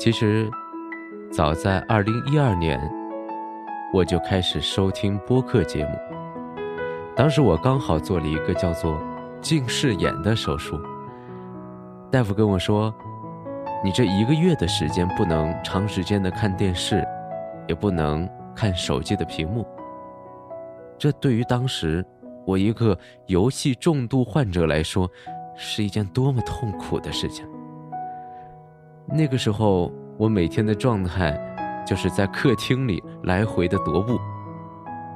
其实，早在二零一二年，我就开始收听播客节目。当时我刚好做了一个叫做近视眼的手术，大夫跟我说：“你这一个月的时间不能长时间的看电视，也不能看手机的屏幕。”这对于当时我一个游戏重度患者来说，是一件多么痛苦的事情。那个时候，我每天的状态就是在客厅里来回的踱步，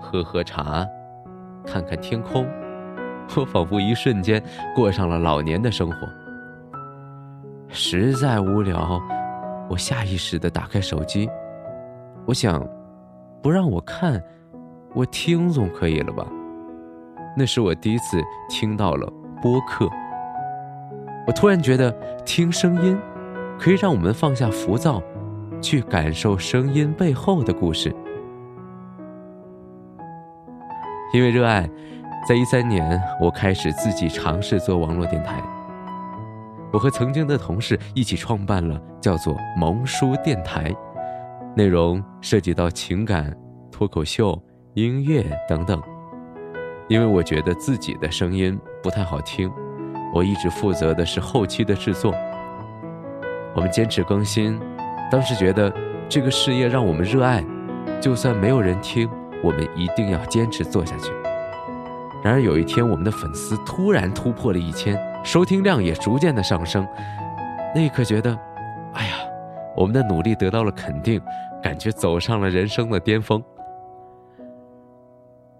喝喝茶，看看天空。我仿佛一瞬间过上了老年的生活。实在无聊，我下意识的打开手机，我想，不让我看，我听总可以了吧？那是我第一次听到了播客。我突然觉得听声音。可以让我们放下浮躁，去感受声音背后的故事。因为热爱，在一三年，我开始自己尝试做网络电台。我和曾经的同事一起创办了叫做“萌叔电台”，内容涉及到情感、脱口秀、音乐等等。因为我觉得自己的声音不太好听，我一直负责的是后期的制作。我们坚持更新，当时觉得这个事业让我们热爱，就算没有人听，我们一定要坚持做下去。然而有一天，我们的粉丝突然突破了一千，收听量也逐渐的上升，那一刻觉得，哎呀，我们的努力得到了肯定，感觉走上了人生的巅峰。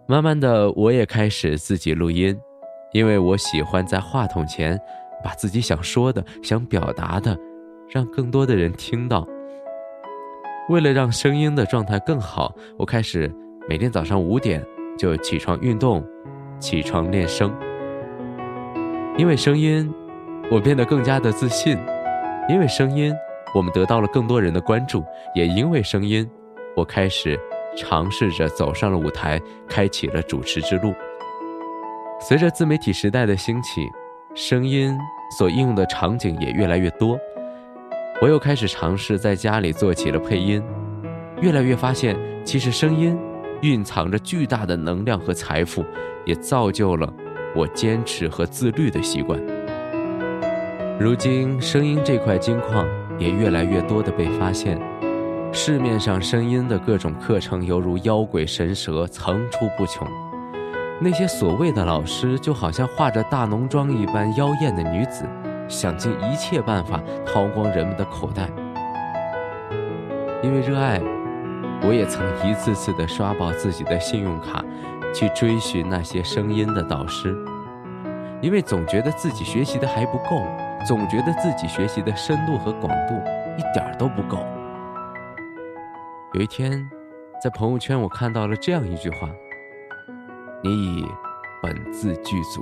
慢慢的，我也开始自己录音，因为我喜欢在话筒前把自己想说的、想表达的。让更多的人听到。为了让声音的状态更好，我开始每天早上五点就起床运动，起床练声。因为声音，我变得更加的自信；因为声音，我们得到了更多人的关注；也因为声音，我开始尝试着走上了舞台，开启了主持之路。随着自媒体时代的兴起，声音所应用的场景也越来越多。我又开始尝试在家里做起了配音，越来越发现，其实声音蕴藏着巨大的能量和财富，也造就了我坚持和自律的习惯。如今，声音这块金矿也越来越多的被发现，市面上声音的各种课程犹如妖鬼神蛇层出不穷，那些所谓的老师就好像化着大浓妆一般妖艳的女子。想尽一切办法掏光人们的口袋，因为热爱，我也曾一次次的刷爆自己的信用卡，去追寻那些声音的导师。因为总觉得自己学习的还不够，总觉得自己学习的深度和广度一点都不够。有一天，在朋友圈我看到了这样一句话：“你已本自具足。”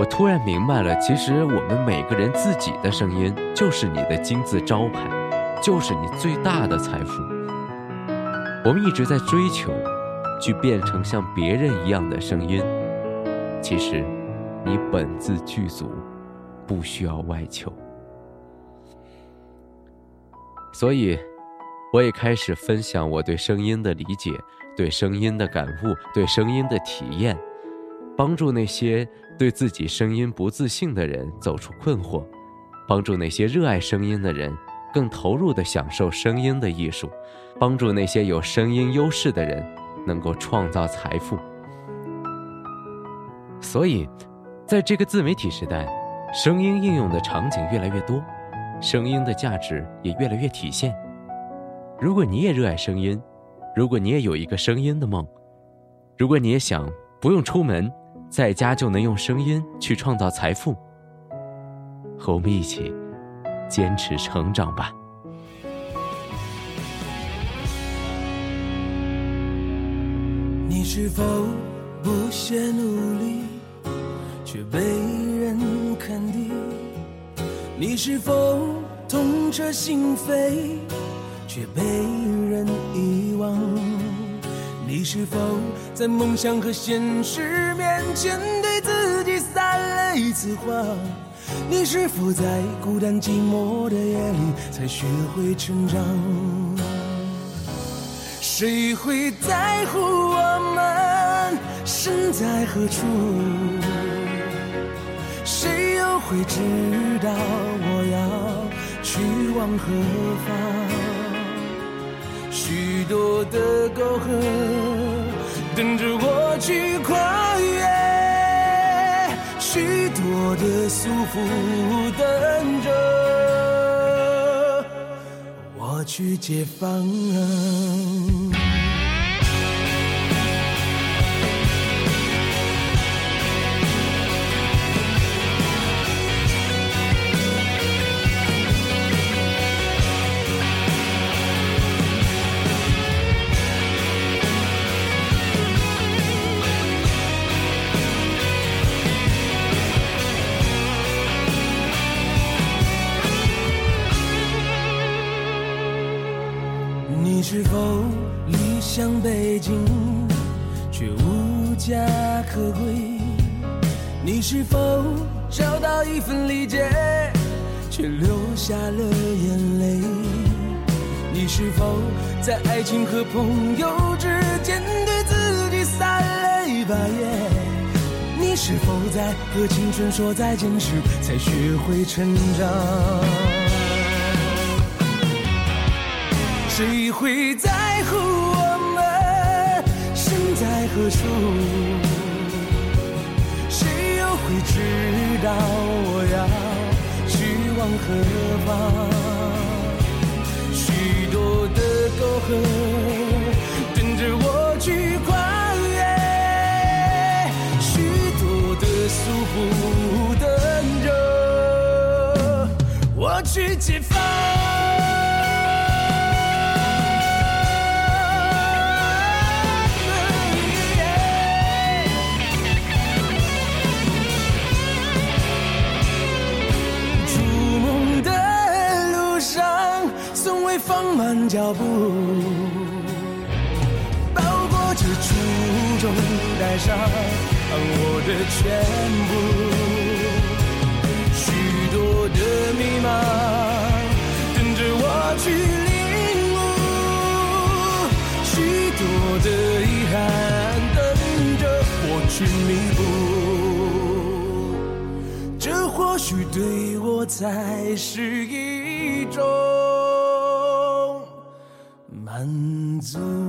我突然明白了，其实我们每个人自己的声音就是你的金字招牌，就是你最大的财富。我们一直在追求，去变成像别人一样的声音，其实你本自具足，不需要外求。所以，我也开始分享我对声音的理解，对声音的感悟，对声音的体验。帮助那些对自己声音不自信的人走出困惑，帮助那些热爱声音的人更投入地享受声音的艺术，帮助那些有声音优势的人能够创造财富。所以，在这个自媒体时代，声音应用的场景越来越多，声音的价值也越来越体现。如果你也热爱声音，如果你也有一个声音的梦，如果你也想不用出门。在家就能用声音去创造财富，和我们一起坚持成长吧。你是否不懈努力，却被人肯定？你是否痛彻心扉，却被人遗忘？你是否在梦想和现实面前对自己撒了一次谎？你是否在孤单寂寞的夜里才学会成长？谁会在乎我们身在何处？谁又会知道我要去往何方？许多的沟壑等着我去跨越，许多的束缚等着我去解放。你是否离乡背井，却无家可归？你是否找到一份理解，却流下了眼泪？你是否在爱情和朋友之间对自己撒了把盐？你是否在和青春说再见时才学会成长？谁会在乎我们身在何处？谁又会知道我要去往何方？许多的沟壑等着我去跨越，许多的束缚等着我去解放。脚步，包裹着初衷，带上我的全部。许多的迷茫，等着我去领悟；许多的遗憾，等着我去弥补。这或许对我才是一种满足。